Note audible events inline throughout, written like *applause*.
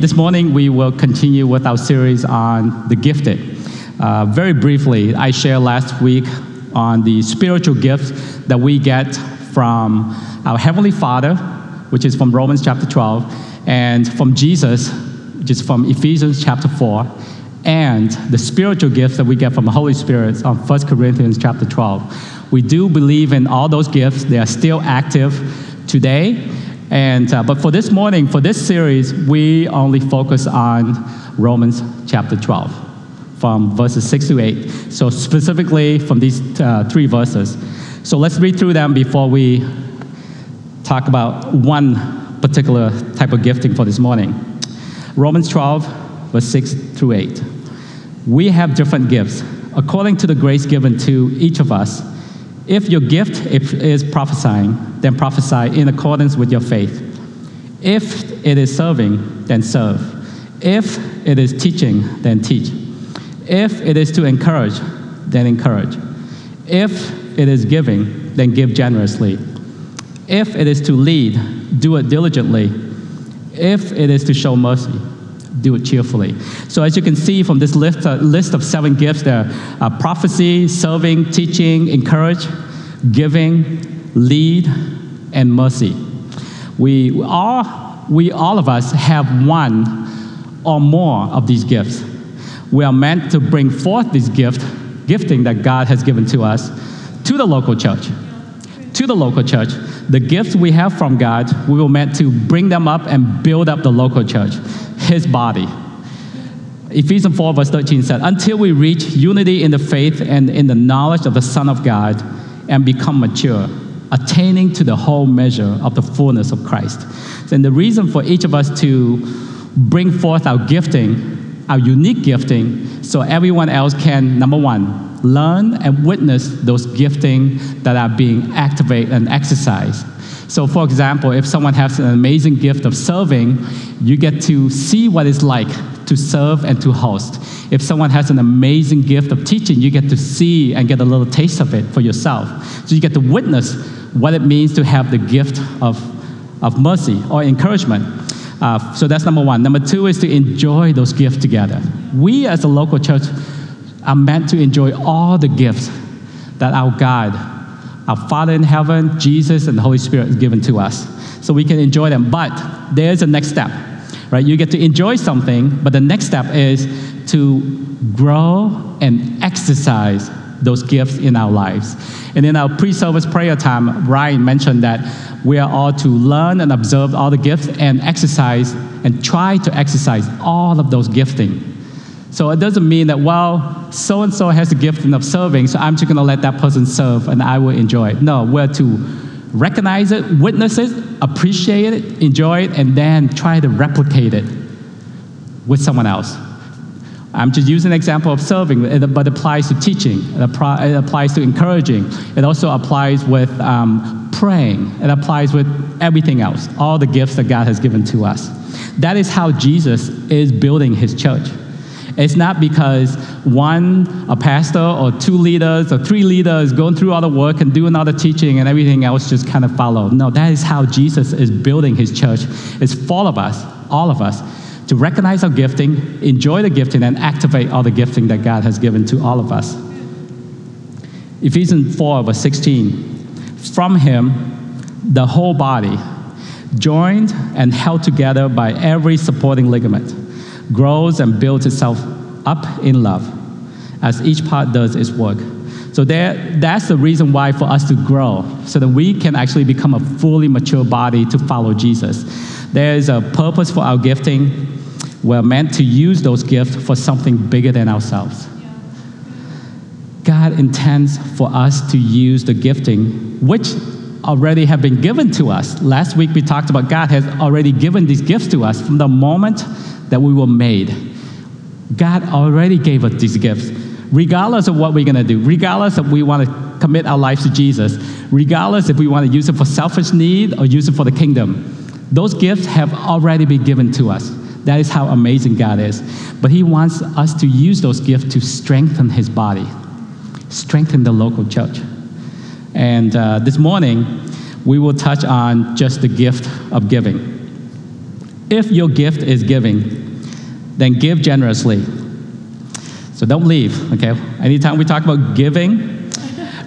This morning, we will continue with our series on the gifted. Uh, very briefly, I shared last week on the spiritual gifts that we get from our Heavenly Father, which is from Romans chapter 12, and from Jesus, which is from Ephesians chapter 4, and the spiritual gifts that we get from the Holy Spirit on 1 Corinthians chapter 12. We do believe in all those gifts, they are still active today and, uh, but for this morning, for this series, we only focus on Romans chapter 12, from verses 6 to 8. So, specifically from these uh, three verses. So, let's read through them before we talk about one particular type of gifting for this morning. Romans 12, verse 6 through 8. We have different gifts according to the grace given to each of us. If your gift is prophesying, then prophesy in accordance with your faith. If it is serving, then serve. If it is teaching, then teach. If it is to encourage, then encourage. If it is giving, then give generously. If it is to lead, do it diligently. If it is to show mercy, do it cheerfully. So, as you can see from this list, uh, list of seven gifts, there are prophecy, serving, teaching, encourage, giving, lead, and mercy. We all, we all of us have one or more of these gifts. We are meant to bring forth this gift, gifting that God has given to us, to the local church. To the local church. The gifts we have from God, we were meant to bring them up and build up the local church, His body. Ephesians 4, verse 13 said, Until we reach unity in the faith and in the knowledge of the Son of God and become mature, attaining to the whole measure of the fullness of Christ. And the reason for each of us to bring forth our gifting, our unique gifting, so everyone else can, number one, learn and witness those gifting that are being activated and exercised. So, for example, if someone has an amazing gift of serving, you get to see what it's like to serve and to host. If someone has an amazing gift of teaching, you get to see and get a little taste of it for yourself. So, you get to witness what it means to have the gift of, of mercy or encouragement. Uh, so, that's number one. Number two is to enjoy those gifts together. We, as a local church, are meant to enjoy all the gifts that our God our Father in heaven, Jesus, and the Holy Spirit is given to us. So we can enjoy them. But there's a next step, right? You get to enjoy something, but the next step is to grow and exercise those gifts in our lives. And in our pre service prayer time, Ryan mentioned that we are all to learn and observe all the gifts and exercise and try to exercise all of those gifting so it doesn't mean that, well, so and so has the gift of serving, so I'm just going to let that person serve and I will enjoy it. No, we're to recognize it, witness it, appreciate it, enjoy it, and then try to replicate it with someone else. I'm just using an example of serving, but it applies to teaching, it, applies to encouraging, it also applies with um, praying, it applies with everything else, all the gifts that God has given to us. That is how Jesus is building his church. It's not because one, a pastor, or two leaders, or three leaders going through all the work and doing all the teaching and everything else just kind of follow. No, that is how Jesus is building his church. It's for all of us, all of us, to recognize our gifting, enjoy the gifting, and activate all the gifting that God has given to all of us. Ephesians 4, verse 16. From him, the whole body, joined and held together by every supporting ligament grows and builds itself up in love as each part does its work. So there, that's the reason why for us to grow, so that we can actually become a fully mature body to follow Jesus. There is a purpose for our gifting. We're meant to use those gifts for something bigger than ourselves. God intends for us to use the gifting, which already have been given to us. Last week we talked about God has already given these gifts to us from the moment that we were made. God already gave us these gifts, regardless of what we're going to do, regardless if we want to commit our lives to Jesus, regardless if we want to use it for selfish need or use it for the kingdom. Those gifts have already been given to us. That is how amazing God is. But He wants us to use those gifts to strengthen His body, strengthen the local church. And uh, this morning, we will touch on just the gift of giving. If your gift is giving, then give generously. So don't leave, okay? Anytime we talk about giving,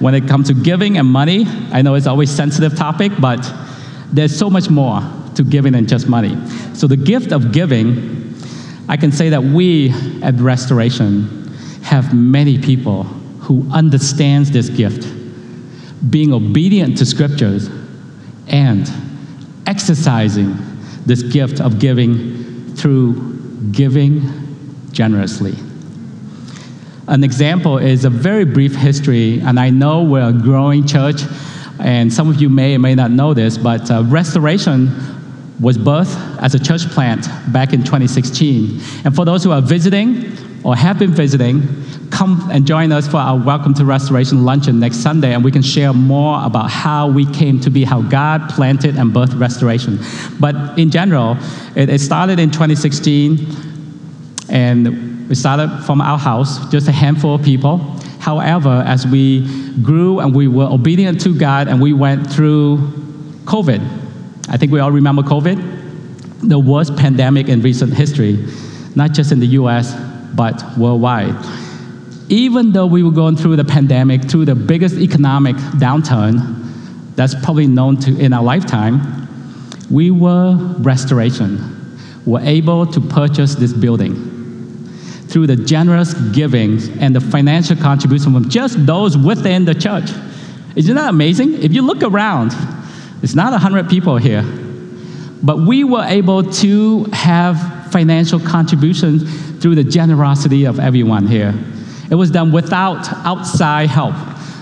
when it comes to giving and money, I know it's always sensitive topic, but there's so much more to giving than just money. So the gift of giving, I can say that we at Restoration have many people who understands this gift, being obedient to scriptures and exercising this gift of giving through giving generously. An example is a very brief history, and I know we're a growing church, and some of you may or may not know this, but uh, Restoration was birthed as a church plant back in 2016. And for those who are visiting or have been visiting, come and join us for our Welcome to Restoration luncheon next Sunday, and we can share more about how we came to be, how God planted and birthed Restoration. But in general, it, it started in 2016, and we started from our house, just a handful of people. However, as we grew and we were obedient to God and we went through COVID, I think we all remember COVID, the worst pandemic in recent history, not just in the US, but worldwide. Even though we were going through the pandemic, through the biggest economic downturn that's probably known to in our lifetime, we were restoration, we were able to purchase this building through the generous giving and the financial contribution from just those within the church. Isn't that amazing? If you look around, it's not 100 people here, but we were able to have financial contributions through the generosity of everyone here. It was done without outside help.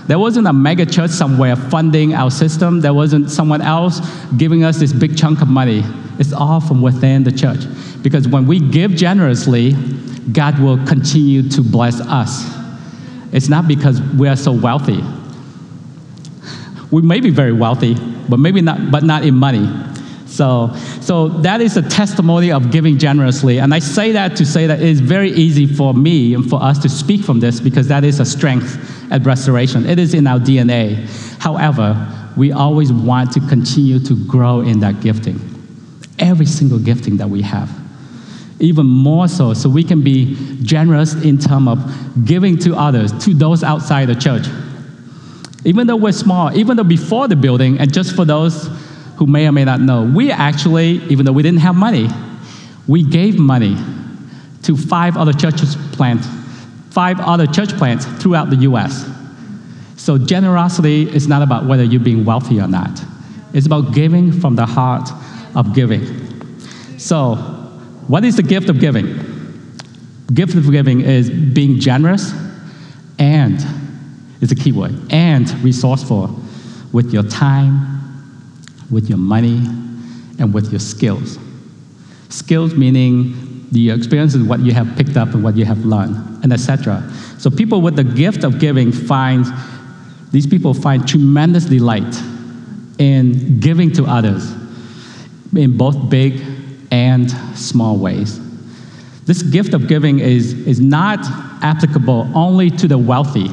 There wasn't a mega church somewhere funding our system. There wasn't someone else giving us this big chunk of money. It's all from within the church. Because when we give generously, God will continue to bless us. It's not because we are so wealthy. We may be very wealthy, but maybe not, but not in money. So, so that is a testimony of giving generously. And I say that to say that it is very easy for me and for us to speak from this because that is a strength at Restoration. It is in our DNA. However, we always want to continue to grow in that gifting. Every single gifting that we have. Even more so, so we can be generous in terms of giving to others, to those outside the church. Even though we're small, even though before the building, and just for those who may or may not know, we actually, even though we didn't have money, we gave money to five other churches plant, five other church plants throughout the U.S. So generosity is not about whether you're being wealthy or not. It's about giving from the heart of giving. So, what is the gift of giving? Gift of giving is being generous and is a key word and resourceful with your time, with your money, and with your skills. Skills meaning the experiences, what you have picked up and what you have learned, and etc. So people with the gift of giving find these people find tremendous delight in giving to others in both big and small ways. This gift of giving is, is not applicable only to the wealthy.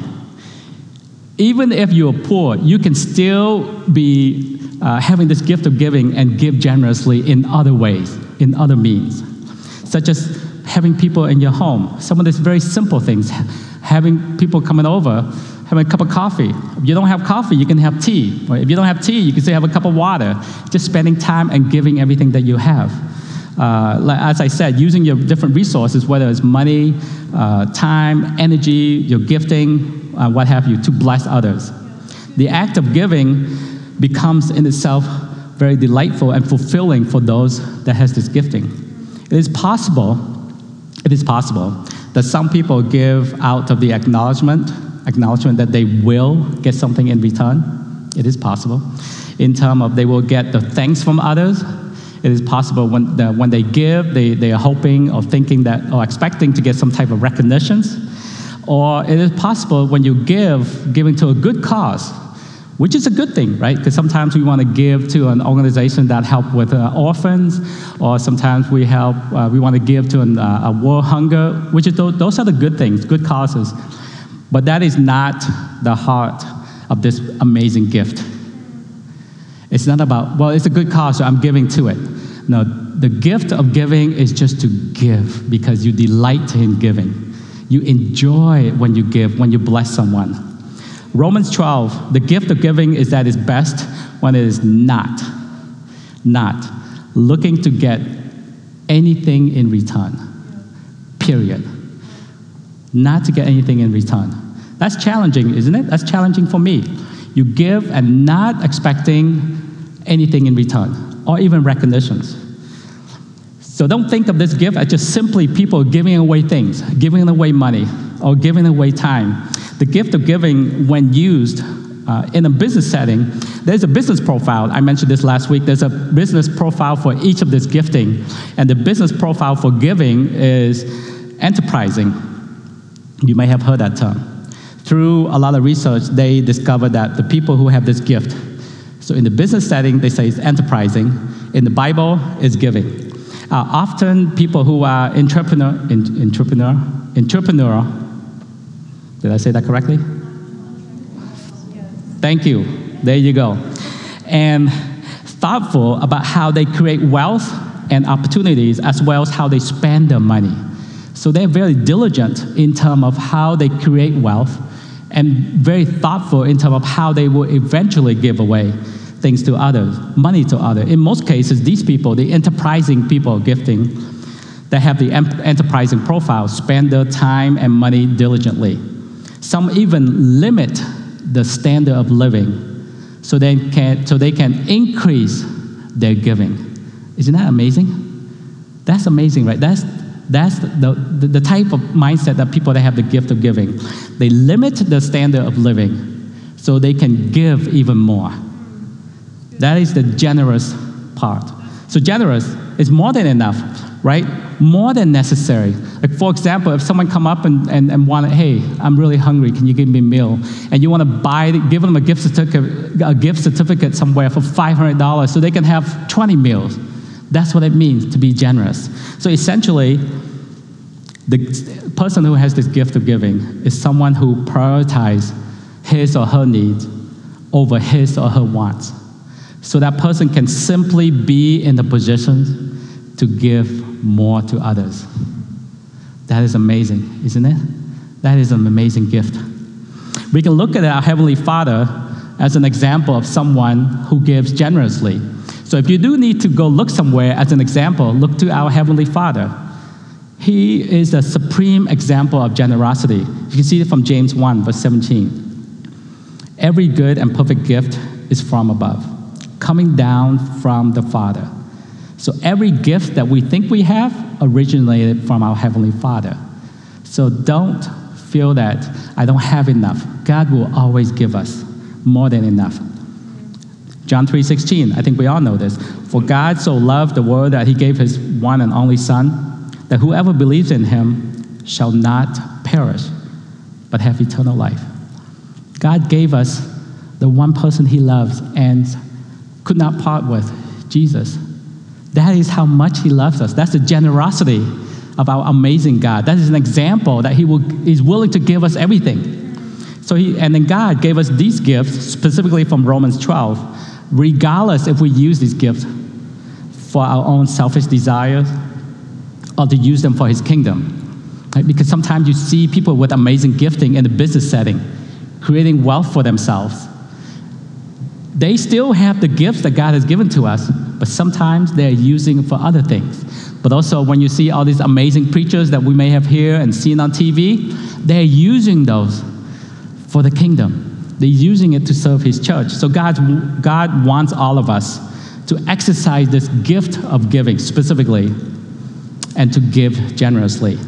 Even if you're poor, you can still be uh, having this gift of giving and give generously in other ways, in other means, such as having people in your home. Some of these very simple things, having people coming over, having a cup of coffee. If you don't have coffee, you can have tea. Or if you don't have tea, you can say have a cup of water. Just spending time and giving everything that you have. Uh, as I said, using your different resources, whether it's money, uh, time, energy, your gifting, uh, what have you, to bless others. The act of giving becomes in itself very delightful and fulfilling for those that has this gifting. It is possible, it is possible that some people give out of the acknowledgement, acknowledgement that they will get something in return. It is possible. in terms of they will get the thanks from others. It is possible when, the, when they give, they, they are hoping or thinking that or expecting to get some type of recognitions. Or it is possible when you give, giving to a good cause, which is a good thing, right? Because sometimes we want to give to an organization that help with uh, orphans, or sometimes we help, uh, we want to give to an, uh, a world hunger, which is those, those are the good things, good causes. But that is not the heart of this amazing gift. It's not about, well, it's a good cause, so I'm giving to it. No, the gift of giving is just to give because you delight in giving. You enjoy when you give, when you bless someone. Romans 12, the gift of giving is that it's best when it is not, not looking to get anything in return. Period. Not to get anything in return. That's challenging, isn't it? That's challenging for me. You give and not expecting anything in return or even recognitions. So don't think of this gift as just simply people giving away things, giving away money, or giving away time. The gift of giving, when used uh, in a business setting, there's a business profile. I mentioned this last week. There's a business profile for each of this gifting. And the business profile for giving is enterprising. You may have heard that term. Through a lot of research, they discovered that the people who have this gift, so in the business setting, they say it's enterprising. In the Bible, it's giving. Uh, often people who are entrepreneur, in, entrepreneur, entrepreneur, did I say that correctly? Thank you. There you go. And thoughtful about how they create wealth and opportunities as well as how they spend their money. So they're very diligent in terms of how they create wealth and very thoughtful in terms of how they will eventually give away things to others, money to others. In most cases, these people, the enterprising people gifting, that have the enterprising profile, spend their time and money diligently. Some even limit the standard of living so they can, so they can increase their giving. Isn't that amazing? That's amazing, right? That's, that's the, the, the type of mindset that people that have the gift of giving. They limit the standard of living so they can give even more. That is the generous part. So generous is more than enough, right? More than necessary. Like for example, if someone come up and, and, and want, hey, I'm really hungry, can you give me a meal? And you want to buy, give them a gift certificate, a gift certificate somewhere for $500 so they can have 20 meals. That's what it means to be generous. So essentially, the person who has this gift of giving is someone who prioritizes his or her needs over his or her wants so that person can simply be in the position to give more to others. That is amazing, isn't it? That is an amazing gift. We can look at our Heavenly Father as an example of someone who gives generously. So if you do need to go look somewhere as an example, look to our Heavenly Father. He is the supreme example of generosity. You can see it from James 1, verse 17. Every good and perfect gift is from above coming down from the Father. So every gift that we think we have originated from our Heavenly Father. So don't feel that I don't have enough. God will always give us more than enough. John 3:16, I think we all know this. For God so loved the world that he gave his one and only son that whoever believes in him shall not perish but have eternal life. God gave us the one person he loves and could not part with Jesus. That is how much He loves us. That's the generosity of our amazing God. That is an example that He will, is willing to give us everything. So he, and then God gave us these gifts, specifically from Romans 12, regardless if we use these gifts for our own selfish desires or to use them for His kingdom. Right? Because sometimes you see people with amazing gifting in the business setting, creating wealth for themselves they still have the gifts that God has given to us, but sometimes they're using for other things. But also, when you see all these amazing preachers that we may have here and seen on TV, they're using those for the kingdom. They're using it to serve His church. So, God's, God wants all of us to exercise this gift of giving specifically and to give generously.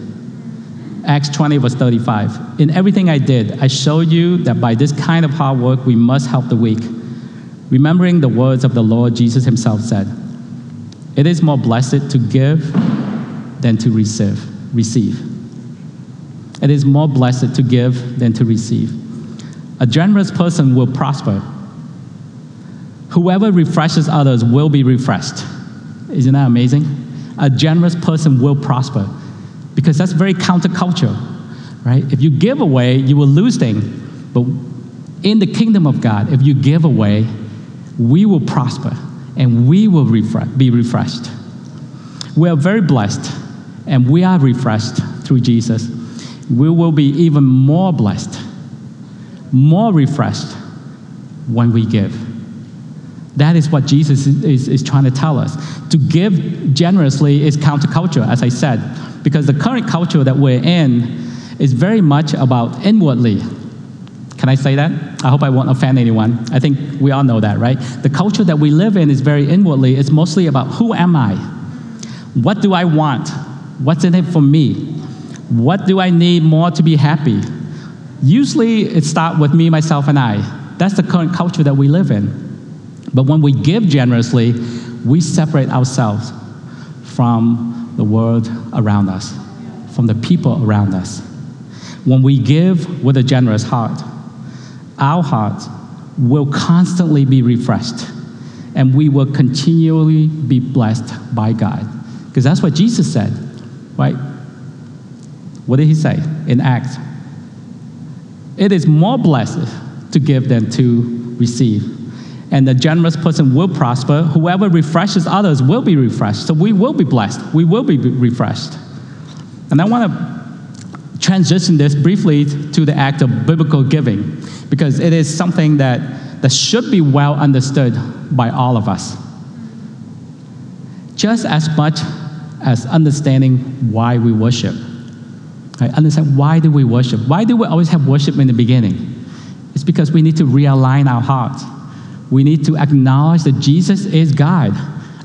Acts 20, verse 35. In everything I did, I showed you that by this kind of hard work, we must help the weak Remembering the words of the Lord, Jesus himself said, It is more blessed to give than to receive. receive. It is more blessed to give than to receive. A generous person will prosper. Whoever refreshes others will be refreshed. Isn't that amazing? A generous person will prosper because that's very counterculture, right? If you give away, you will lose things. But in the kingdom of God, if you give away, we will prosper and we will be refreshed. We are very blessed and we are refreshed through Jesus. We will be even more blessed, more refreshed when we give. That is what Jesus is, is, is trying to tell us. To give generously is counterculture, as I said, because the current culture that we're in is very much about inwardly. Can I say that? I hope I won't offend anyone. I think we all know that, right? The culture that we live in is very inwardly. It's mostly about who am I? What do I want? What's in it for me? What do I need more to be happy? Usually it starts with me, myself, and I. That's the current culture that we live in. But when we give generously, we separate ourselves from the world around us, from the people around us. When we give with a generous heart, our hearts will constantly be refreshed and we will continually be blessed by God. Because that's what Jesus said, right? What did he say in Acts? It is more blessed to give than to receive and the generous person will prosper. Whoever refreshes others will be refreshed. So we will be blessed. We will be refreshed. And I want to transition this briefly to the act of biblical giving because it is something that, that should be well understood by all of us. Just as much as understanding why we worship. I understand why do we worship? Why do we always have worship in the beginning? It's because we need to realign our hearts we need to acknowledge that Jesus is God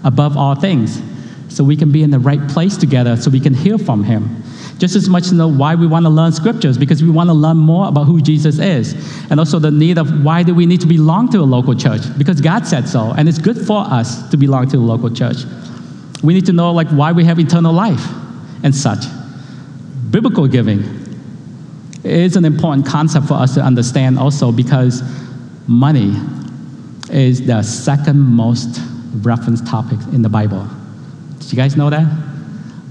above all things. So we can be in the right place together so we can hear from Him. Just as much to know why we want to learn scriptures, because we want to learn more about who Jesus is. And also the need of why do we need to belong to a local church? Because God said so, and it's good for us to belong to a local church. We need to know like why we have eternal life and such. Biblical giving is an important concept for us to understand also because money is the second most referenced topic in the Bible. Did you guys know that?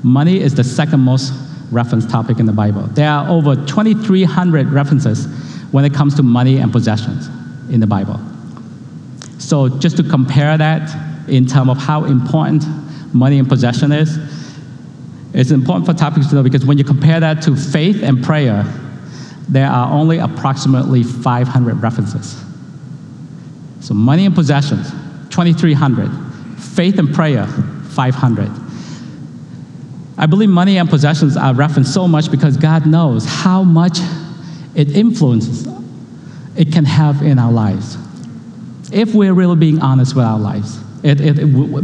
Money is the second most referenced topic in the Bible. There are over 2,300 references when it comes to money and possessions in the Bible. So, just to compare that in terms of how important money and possession is, it's important for topics to know because when you compare that to faith and prayer, there are only approximately 500 references. So money and possessions, 2,300. Faith and prayer, 500. I believe money and possessions are referenced so much because God knows how much it influences it can have in our lives. If we're really being honest with our lives, it, it,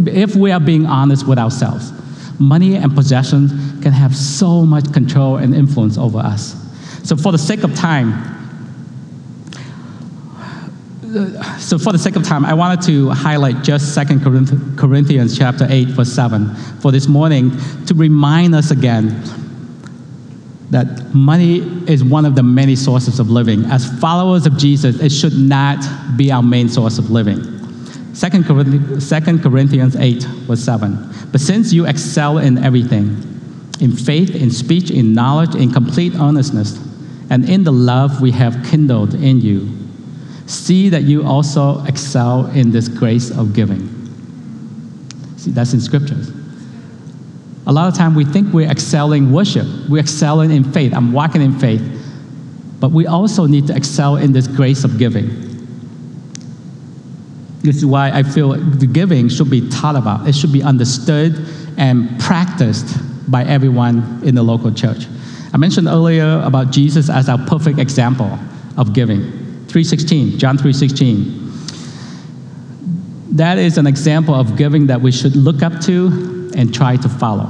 if we are being honest with ourselves, money and possessions can have so much control and influence over us. So, for the sake of time, so for the sake of time, I wanted to highlight just 2 Corinthians chapter 8, verse 7 for this morning to remind us again that money is one of the many sources of living. As followers of Jesus, it should not be our main source of living. 2 Corinthians 8, verse 7. But since you excel in everything, in faith, in speech, in knowledge, in complete earnestness, and in the love we have kindled in you, See that you also excel in this grace of giving. See, that's in scriptures. A lot of time we think we're excelling worship, we're excelling in faith. I'm walking in faith. But we also need to excel in this grace of giving. This is why I feel the giving should be taught about. It should be understood and practiced by everyone in the local church. I mentioned earlier about Jesus as our perfect example of giving. 3:16, John 3:16. That is an example of giving that we should look up to and try to follow.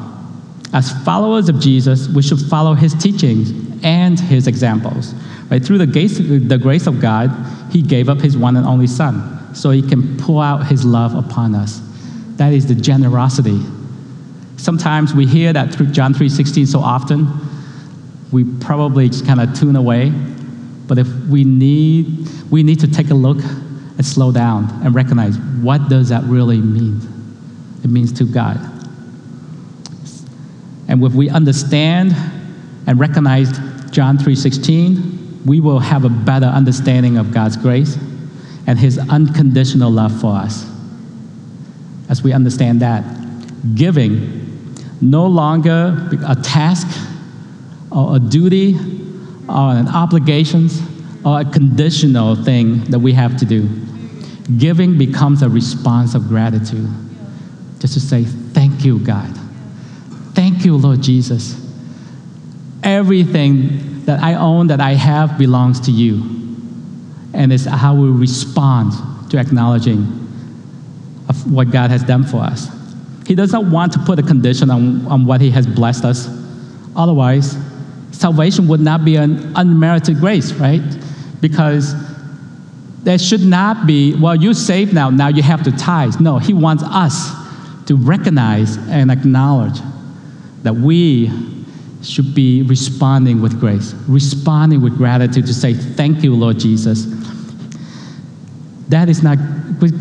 As followers of Jesus, we should follow his teachings and his examples. Right? Through the grace, the grace of God, he gave up his one and only son so he can pour out his love upon us. That is the generosity. Sometimes we hear that through John 3:16 so often, we probably just kind of tune away. But if we need, we need to take a look and slow down and recognize what does that really mean? It means to God. And if we understand and recognize John 3:16, we will have a better understanding of God's grace and his unconditional love for us. As we understand that, giving no longer a task or a duty or an obligation or a conditional thing that we have to do. Giving becomes a response of gratitude. Just to say, Thank you, God. Thank you, Lord Jesus. Everything that I own, that I have, belongs to you. And it's how we respond to acknowledging of what God has done for us. He does not want to put a condition on, on what He has blessed us. Otherwise, salvation would not be an unmerited grace, right? Because there should not be, well, you're saved now, now you have to tithe. No, He wants us to recognize and acknowledge that we should be responding with grace, responding with gratitude to say, Thank you, Lord Jesus. That is not,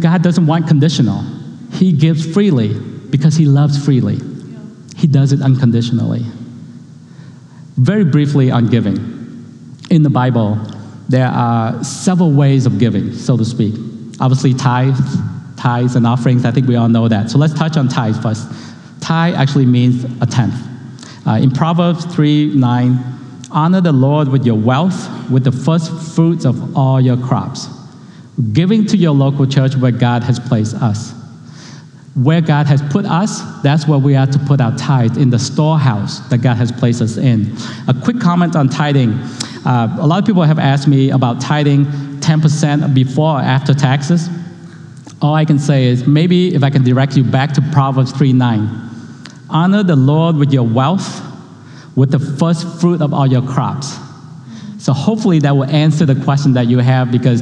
God doesn't want conditional. He gives freely because He loves freely. He does it unconditionally. Very briefly on giving. In the Bible, there are several ways of giving, so to speak. Obviously, tithes, tithes and offerings, I think we all know that. So let's touch on tithes first. Tithe actually means a tenth. Uh, in Proverbs 3 9, honor the Lord with your wealth, with the first fruits of all your crops. Giving to your local church where God has placed us. Where God has put us, that's where we are to put our tithe in the storehouse that God has placed us in. A quick comment on tithing. Uh, a lot of people have asked me about tithing 10% before or after taxes. All I can say is maybe if I can direct you back to Proverbs 3 9 Honor the Lord with your wealth, with the first fruit of all your crops. So hopefully that will answer the question that you have because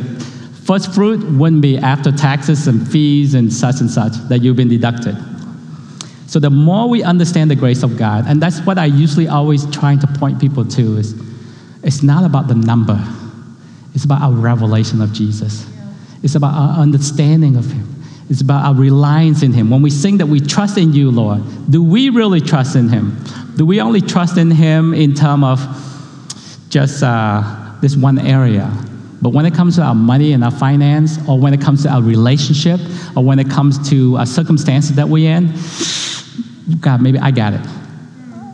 first fruit wouldn't be after taxes and fees and such and such that you've been deducted. So the more we understand the grace of God, and that's what I usually always trying to point people to is it's not about the number. It's about our revelation of Jesus. It's about our understanding of him. It's about our reliance in Him. When we sing that we trust in you, Lord, do we really trust in Him? Do we only trust in Him in terms of just uh, this one area? But when it comes to our money and our finance, or when it comes to our relationship, or when it comes to uh, circumstances that we're in, God, maybe I got it.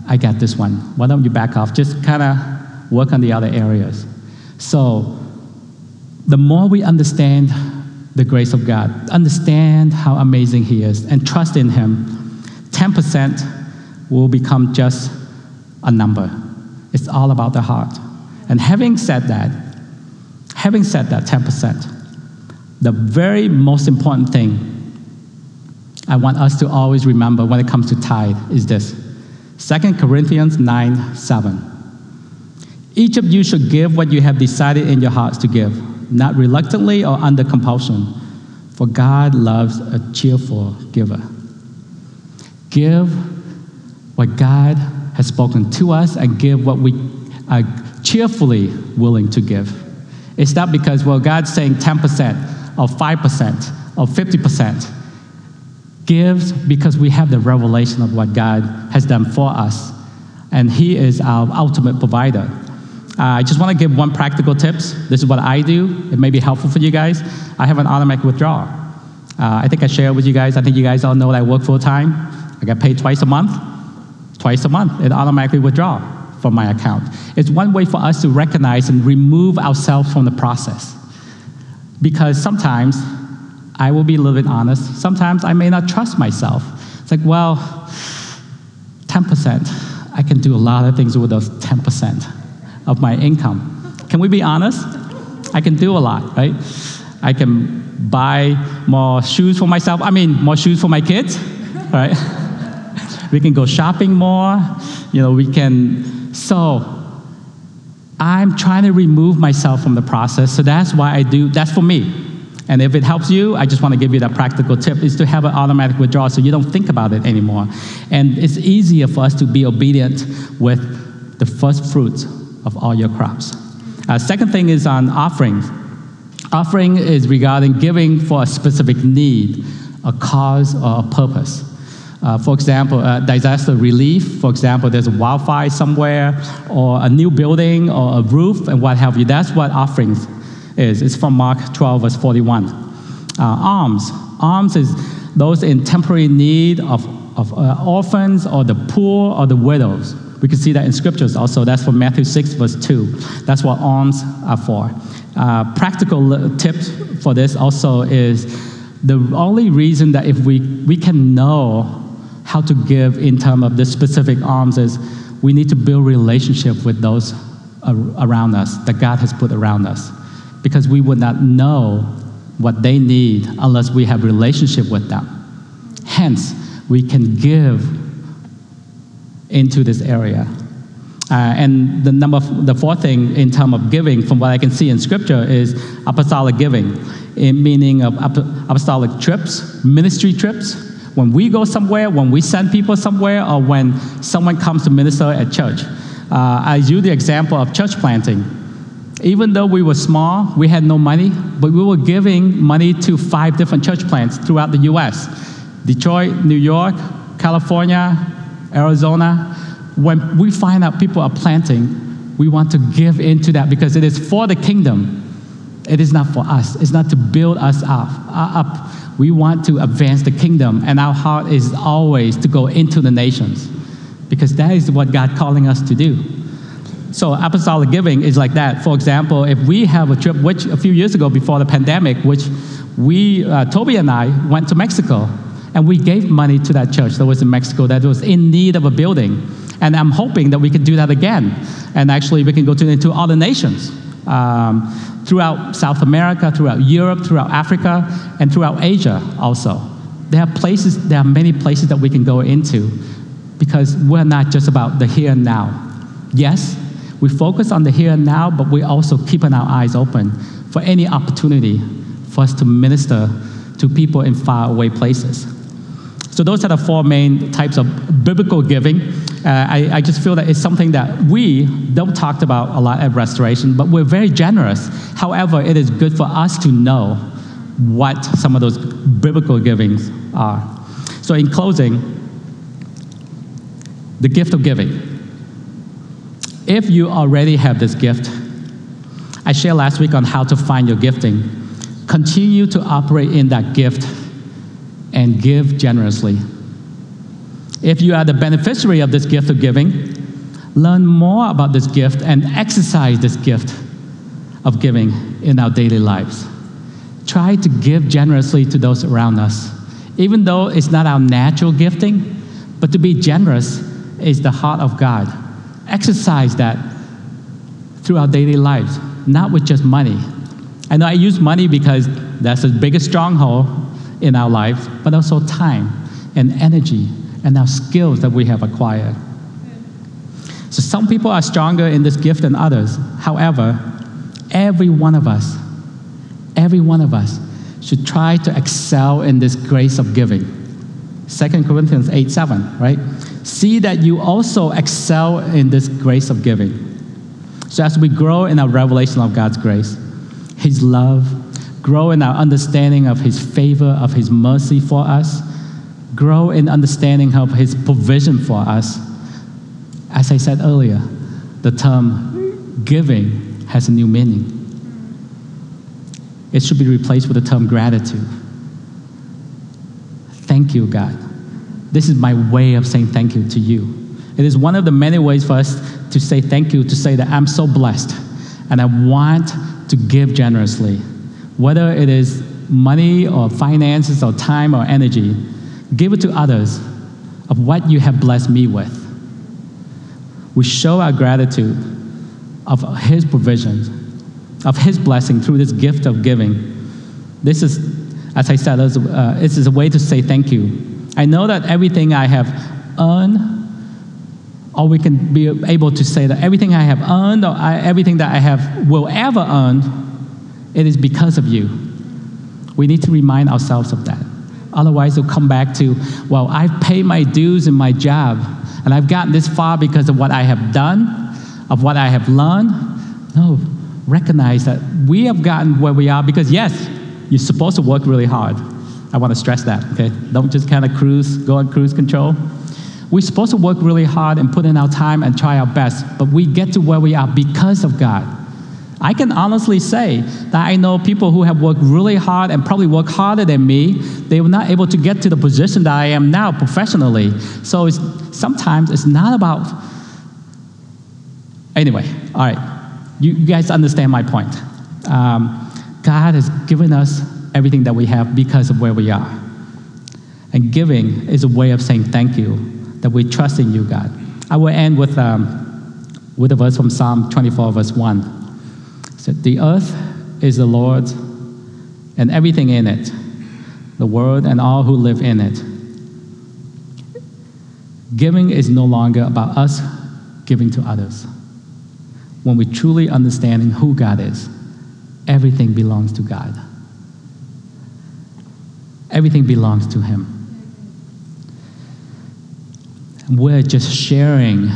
I got this one. Why don't you back off? Just kind of work on the other areas. So, the more we understand the grace of God, understand how amazing He is, and trust in Him, 10% will become just a number. It's all about the heart. And having said that, having said that 10%, the very most important thing I want us to always remember when it comes to tithe is this 2 Corinthians 9 7. Each of you should give what you have decided in your hearts to give not reluctantly or under compulsion, for God loves a cheerful giver. Give what God has spoken to us and give what we are cheerfully willing to give. It's not because, well, God's saying 10% or 5% or 50%. Gives because we have the revelation of what God has done for us, and He is our ultimate provider. Uh, I just want to give one practical tips. This is what I do. It may be helpful for you guys. I have an automatic withdrawal. Uh, I think I shared with you guys. I think you guys all know that I work full time. I get paid twice a month. Twice a month, it automatically withdraw from my account. It's one way for us to recognize and remove ourselves from the process. Because sometimes, I will be a little bit honest, sometimes I may not trust myself. It's like, well, 10%, I can do a lot of things with those 10% of my income. Can we be honest? I can do a lot, right? I can buy more shoes for myself. I mean, more shoes for my kids, right? *laughs* we can go shopping more. You know, we can. So, I'm trying to remove myself from the process. So that's why I do. That's for me. And if it helps you, I just want to give you that practical tip is to have an automatic withdrawal so you don't think about it anymore. And it's easier for us to be obedient with the first fruits of all your crops. Uh, second thing is on offerings. Offering is regarding giving for a specific need, a cause, or a purpose. Uh, for example, uh, disaster relief, for example, there's a wildfire somewhere, or a new building, or a roof, and what have you. That's what offerings is. It's from Mark 12, verse 41. Uh, alms. Alms is those in temporary need of, of uh, orphans, or the poor, or the widows. We can see that in scriptures also. That's from Matthew 6, verse 2. That's what alms are for. Uh, practical tips for this also is the only reason that if we, we can know how to give in terms of the specific alms is we need to build relationship with those around us that God has put around us because we would not know what they need unless we have relationship with them. Hence, we can give into this area. Uh, and the number, the fourth thing in terms of giving, from what I can see in Scripture, is apostolic giving, in meaning of apostolic trips, ministry trips, when we go somewhere, when we send people somewhere, or when someone comes to minister at church. Uh, I use the example of church planting. Even though we were small, we had no money, but we were giving money to five different church plants throughout the US Detroit, New York, California, Arizona. When we find out people are planting, we want to give into that because it is for the kingdom. It is not for us. It's not to build us up. Uh, up we want to advance the kingdom, and our heart is always to go into the nations because that is what God calling us to do. So apostolic giving is like that. For example, if we have a trip, which a few years ago before the pandemic, which we, uh, Toby and I, went to Mexico, and we gave money to that church that was in Mexico that was in need of a building. And I'm hoping that we can do that again, and actually we can go to into other nations. Um, throughout South America, throughout Europe, throughout Africa, and throughout Asia also. There are places, there are many places that we can go into because we're not just about the here and now. Yes, we focus on the here and now, but we're also keeping our eyes open for any opportunity for us to minister to people in faraway places. So those are the four main types of biblical giving. Uh, I, I, just feel that it's something that we don't talk about a lot at Restoration, but we're very generous. However, it is good for us to know what some of those biblical givings are. So in closing, the gift of giving. If you already have this gift, I shared last week on how to find your gifting. Continue to operate in that gift and give generously. If you are the beneficiary of this gift of giving, learn more about this gift and exercise this gift of giving in our daily lives. Try to give generously to those around us, even though it's not our natural gifting, but to be generous is the heart of God. Exercise that through our daily lives, not with just money. I know I use money because that's the biggest stronghold in our life, but also time and energy and our skills that we have acquired. So some people are stronger in this gift than others. However, every one of us, every one of us should try to excel in this grace of giving. 2 Corinthians 8 7, right? See that you also excel in this grace of giving. So as we grow in our revelation of God's grace, His love, grow in our understanding of His favor, of His mercy for us, grow in understanding of His provision for us. As I said earlier, the term giving has a new meaning. It should be replaced with the term gratitude. Thank you, God. This is my way of saying thank you to you. It is one of the many ways for us to say thank you, to say that I'm so blessed and I want to give generously whether it is money or finances or time or energy, give it to others of what you have blessed me with. We show our gratitude of His provisions, of His blessing through this gift of giving. This is, as I said, uh, this is a way to say thank you. I know that everything I have earned, or we can be able to say that everything I have earned, or I, everything that I have will ever earn, it is because of you. We need to remind ourselves of that. Otherwise, we'll come back to, well, I've paid my dues in my job, and I've gotten this far because of what I have done, of what I have learned. No, recognize that we have gotten where we are because, yes, you're supposed to work really hard. I want to stress that, okay? Don't just kind of cruise, go on cruise control. We're supposed to work really hard and put in our time and try our best, but we get to where we are because of God. I can honestly say that I know people who have worked really hard and probably work harder than me. They were not able to get to the position that I am now professionally. So it's, sometimes it's not about. Anyway, all right. You, you guys understand my point. Um, God has given us everything that we have because of where we are. And giving is a way of saying thank you, that we trust in you, God. I will end with, um, with a verse from Psalm 24, verse 1. The earth is the Lord's and everything in it, the world and all who live in it. Giving is no longer about us giving to others. When we truly understanding who God is, everything belongs to God. Everything belongs to Him. We're just sharing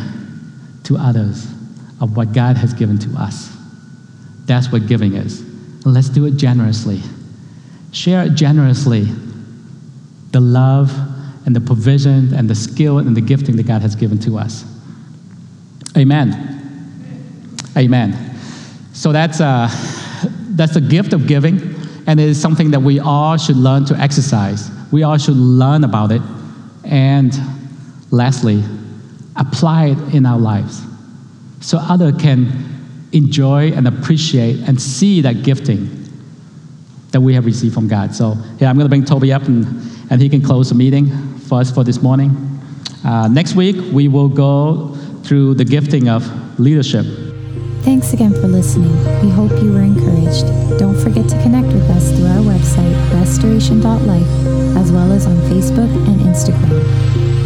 to others of what God has given to us. That's what giving is. let's do it generously. Share generously. The love and the provision and the skill and the gifting that God has given to us. Amen. Amen. So that's, uh, that's the gift of giving, and it is something that we all should learn to exercise. We all should learn about it. And lastly, apply it in our lives so others can enjoy and appreciate and see that gifting that we have received from God. So, yeah, I'm going to bring Toby up and, and he can close the meeting for us for this morning. Uh, next week, we will go through the gifting of leadership. Thanks again for listening. We hope you were encouraged. Don't forget to connect with us through our website, restoration.life, as well as on Facebook and Instagram.